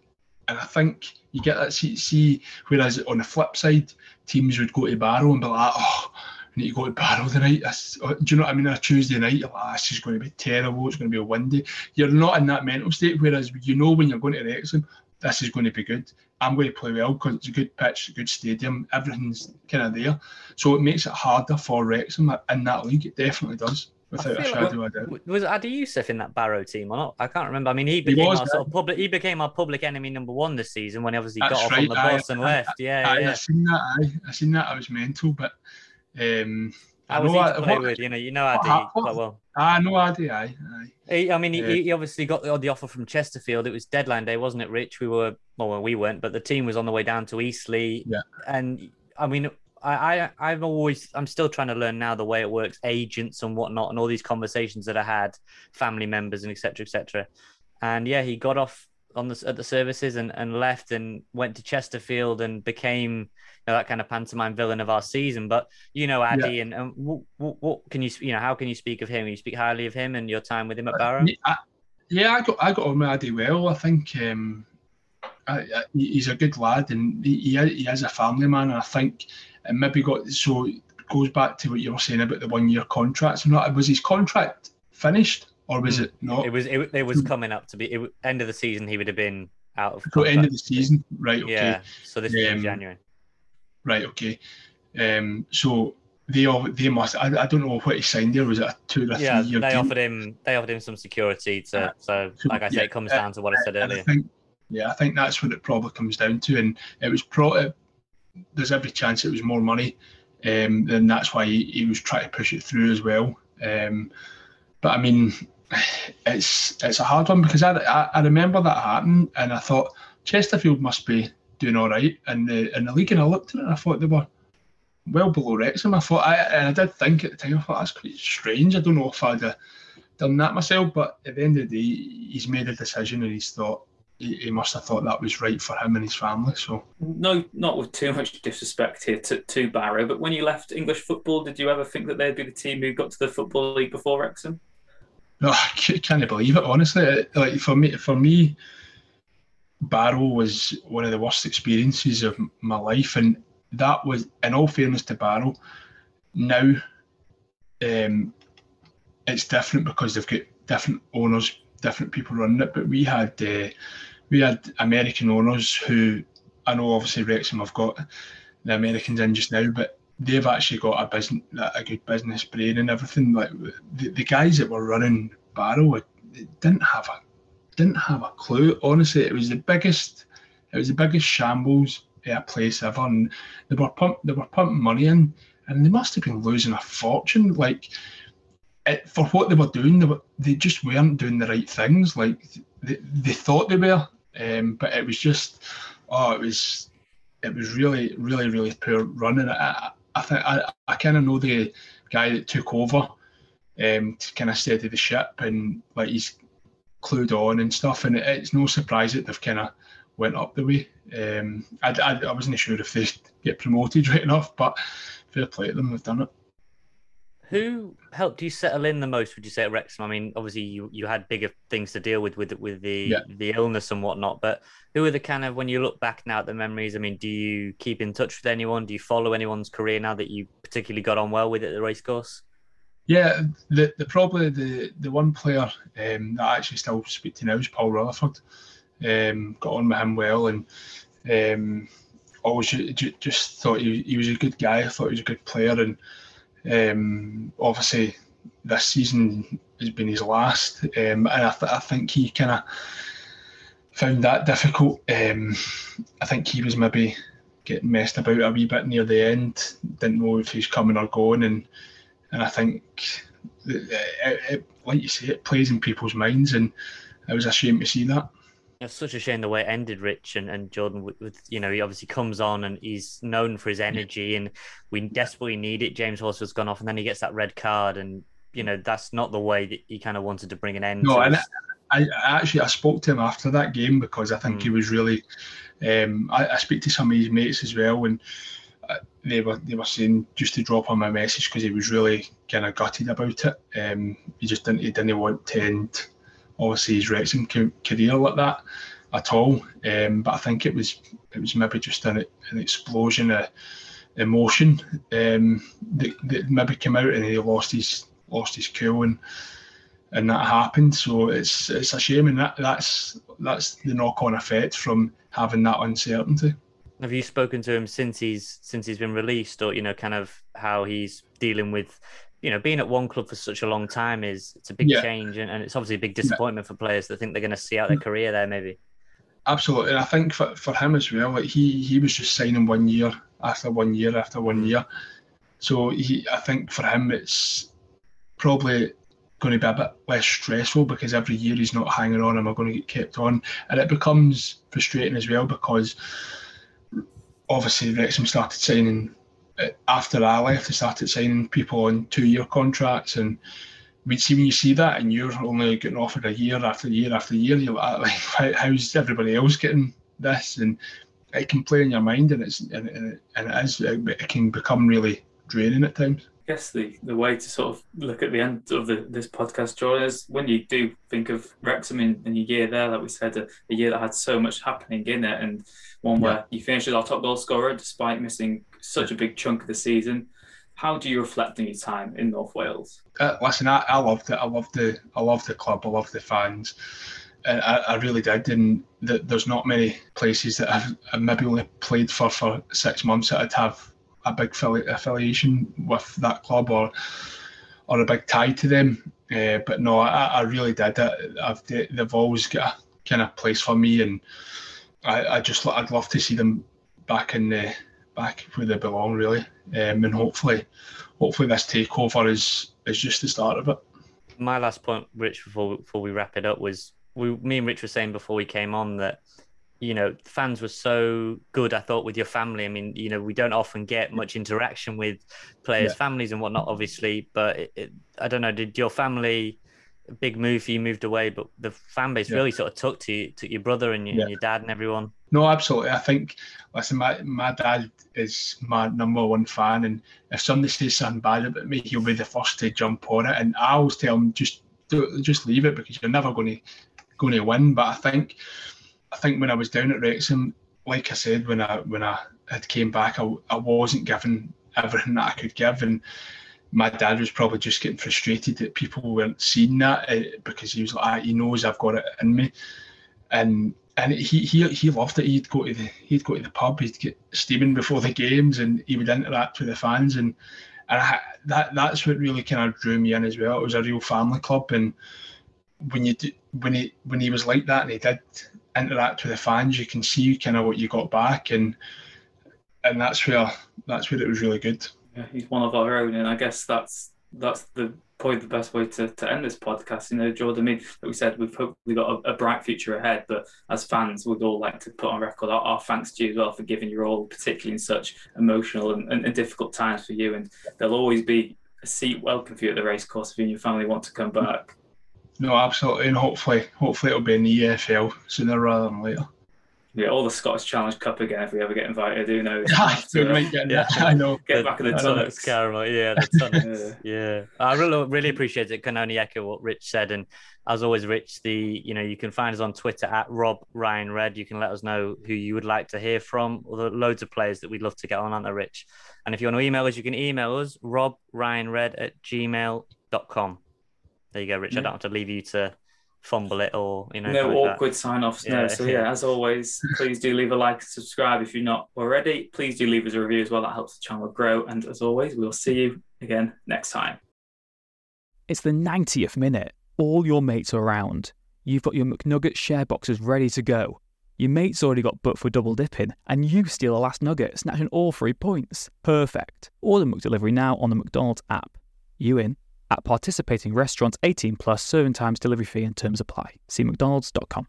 and I think you get that see, see. Whereas on the flip side, teams would go to Barrow and be like, oh I need to go to Barrow tonight. Uh, do you know what I mean? A Tuesday night, like, ah, this is going to be terrible. It's going to be windy. You're not in that mental state. Whereas you know when you're going to Wrexham, this is going to be good. I'm going to play well because it's a good pitch, a good stadium. Everything's kind of there. So it makes it harder for Wrexham in that league. It definitely does. Without a shadow like, of a doubt. Was Adi Yussuf in that Barrow team or not? I can't remember. I mean, he became he was, our sort of public. He became our public enemy number one this season when he obviously got off right. on the bus I, and I, left. Yeah, I, yeah. I seen that. I, I seen that. I was mental, but um, how was he to play what, with? You know, you know Adi quite well. I know Adi. I, I. I mean, he, he, obviously got the, the, offer from Chesterfield. It was deadline day, wasn't it, Rich? We were well, we weren't, but the team was on the way down to Eastleigh. Yeah. And I mean, I, I I've always I'm still trying to learn now the way it works, agents and whatnot, and all these conversations that I had, family members and etc. etc. And yeah, he got off on the at the services and, and left and went to Chesterfield and became know, that kind of pantomime villain of our season. But you know, Adi, yeah. and, and what, what, what, can you you know how can you speak of him? You speak highly of him and your time with him at Barrow. Yeah, I got I got on with Adi well. I think um, I, I, he's a good lad and he, he is a family man. And I think and maybe got so goes back to what you were saying about the one year contracts. Not was his contract finished or was mm. it not? It was. It, it was coming up to be it, end of the season. He would have been out of. So end of the season, right? Okay. Yeah. So this um, is January right, okay. Um, so they all they must. I, I don't know what he signed there. Was it a two or yeah, three year? they deal? offered him. They offered him some security. To, so, like I say, it comes down to what I said earlier. I think, yeah, I think that's what it probably comes down to, and it was pro. there's every chance it was more money, um, and that's why he, he was trying to push it through as well. Um, but I mean, it's it's a hard one because I, I, I remember that happened, and I thought Chesterfield must be doing all right in the in the league, and I looked at it and I thought they were well below Wrexham. I thought, I, and I did think at the time, I thought that's quite strange. I don't know if I'd have done that myself, but at the end of the day, he's made a decision and he's thought he, he must have thought that was right for him and his family. So no, not with too much disrespect here to, to Barrow, but when you left English football, did you ever think that they'd be the team who got to the football league before Wrexham? No, I can't believe it. Honestly, like for me, for me, Barrow was one of the worst experiences of my life, and that was, in all fairness to Barrow, now um, it's different because they've got different owners, different people running it. But we had uh, we had American owners who I know obviously Wrexham have got the Americans in just now, but they've actually got a business, a good business brain and everything. Like the, the guys that were running Barrow didn't have a didn't have a clue. Honestly, it was the biggest, it was the biggest shambles a place ever. And they were pump, they were pumping money in, and they must have been losing a fortune. Like it, for what they were doing, they were, they just weren't doing the right things. Like they, they thought they were, um, but it was just, oh, it was, it was really, really, really poor running. I, I think I, I kind of know the guy that took over um, to kind of steady the ship, and like he's clued on and stuff. And it, it's no surprise that they've kind of went up the way. Um, I, I, I, wasn't sure if they'd get promoted right enough, but fair play to them, they've done it. Who helped you settle in the most? Would you say at Wrexham? I mean, obviously you, you had bigger things to deal with with with the yeah. the illness and whatnot. But who are the kind of when you look back now at the memories? I mean, do you keep in touch with anyone? Do you follow anyone's career now that you particularly got on well with at the racecourse? Yeah, the, the probably the, the one player um, that I actually still speak to now is Paul Rutherford. Um, got on with him well and um, always just thought he, he was a good guy. I thought he was a good player and um, obviously this season has been his last um, and I, th- I think he kind of found that difficult. Um, I think he was maybe getting messed about a wee bit near the end. Didn't know if he's coming or going and and I think, it, it, like you say, it plays in people's minds, and it was a shame to see that. It's such a shame the way it ended, Rich and, and Jordan. With, with, you know, he obviously comes on and he's known for his energy, and we desperately need it. James Horse has gone off, and then he gets that red card, and you know that's not the way that he kind of wanted to bring an end. No, and I, I, actually I spoke to him after that game because I think mm. he was really. Um, I, I speak to some of his mates as well, and uh, they were they were saying just to drop him a message because he was really kind of gutted about it. Um, he just didn't he didn't want to end obviously his Wrexham career like that at all. Um, but I think it was it was maybe just an, an explosion of emotion um, that, that maybe came out and he lost his lost his cool and and that happened. So it's it's a shame, and that that's that's the knock on effect from having that uncertainty. Have you spoken to him since he's since he's been released, or you know, kind of how he's dealing with, you know, being at one club for such a long time is it's a big yeah. change, and, and it's obviously a big disappointment yeah. for players that think they're going to see out their mm. career there, maybe. Absolutely, and I think for, for him as well, like he he was just signing one year after one year after one mm. year, so he I think for him it's probably going to be a bit less stressful because every year he's not hanging on, am I going to get kept on, and it becomes frustrating as well because obviously Wrexham started signing after I left. They started signing people on two-year contracts, and we'd see when you see that, and you're only getting offered a year after year after year. You're like, how's everybody else getting this? And it can play in your mind, and it's and, and it is it can become really draining at times. I guess the, the way to sort of look at the end of the, this podcast, Jordan, is when you do think of Wrexham in, in a year there, like we said, a, a, year that had so much happening in it, and one yeah. where you finished as our top goal scorer despite missing such a big chunk of the season. How do you reflect on your time in North Wales? Uh, listen, I, I loved it. I loved the I loved the club. I loved the fans. I, I really did. And the, there's not many places that I've, I've maybe only played for for six months that I'd have a big affiliation with that club or or a big tie to them. Uh, but no, I, I really did. I've, they've always got a kind of place for me, and I, I just I'd love to see them back in the back where they belong, really. Um, and hopefully, hopefully this takeover is is just the start of it. My last point, Rich, before before we wrap it up, was we, me and Rich were saying before we came on that you know, fans were so good. I thought with your family. I mean, you know, we don't often get much interaction with players' yeah. families and whatnot, obviously. But it, it, I don't know. Did your family? Big move you moved away, but the fan base yeah. really sort of took to you, took your brother and your, yeah. and your dad and everyone. No, absolutely. I think, listen, my, my dad is my number one fan, and if somebody says something bad about me, he'll be the first to jump on it. And I always tell him just just leave it because you're never going to going to win. But I think I think when I was down at Wrexham, like I said, when I when I had came back, I, I wasn't given everything that I could give, and my dad was probably just getting frustrated that people weren't seeing that uh, because he was like, ah, he knows I've got it in me, and and he he he loved it. He'd go to the he'd go to the pub, he'd get steaming before the games, and he would interact with the fans, and and I, that that's what really kind of drew me in as well. It was a real family club, and when you do, when he when he was like that, and he did interact with the fans, you can see kind of what you got back, and and that's where that's where it was really good. Yeah, he's one of our own, and I guess that's that's the probably the best way to, to end this podcast. You know, Jordan, I mean, like we said, we've hopefully got a, a, bright future ahead, but as fans, we'd all like to put on record our, our thanks to you as well for giving your all, particularly in such emotional and, and, and, difficult times for you. And there'll always be a seat welcome for you at the racecourse if you and your family want to come back. No, absolutely, and hopefully, hopefully it'll be in the EFL sooner rather than later. Yeah, all the Scottish Challenge Cup again if we ever get invited. Who knows? yeah, I know. Get back in the tunnels. Caramel, yeah, the tunnels. yeah. yeah, I really, really appreciate it. Can only echo what Rich said, and as always, Rich, the you know you can find us on Twitter at Rob Ryan Red. You can let us know who you would like to hear from, or the loads of players that we'd love to get on, aren't there, Rich? And if you want to email us, you can email us Rob Ryan Red at gmail.com. There you go, Rich. Yeah. I don't have to leave you to fumble it or you know. No awkward sign offs. Yeah. No. So yeah, as always, please do leave a like, subscribe if you're not already. Please do leave us a review as well. That helps the channel grow. And as always, we'll see you again next time. It's the 90th minute. All your mates are around. You've got your McNugget share boxes ready to go. Your mate's already got booked for double dipping, and you steal a last nugget, snatching all three points. Perfect. Order McDelivery now on the McDonald's app. You in? At participating restaurants 18 plus serving times, delivery fee and terms apply. See McDonald's.com.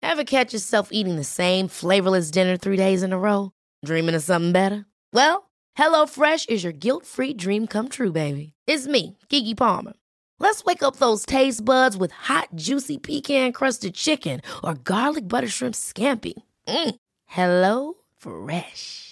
Ever catch yourself eating the same flavorless dinner three days in a row? Dreaming of something better? Well, HelloFresh is your guilt-free dream come true, baby. It's me, Gigi Palmer. Let's wake up those taste buds with hot, juicy pecan-crusted chicken or garlic butter shrimp scampi. Mm. Hello Fresh.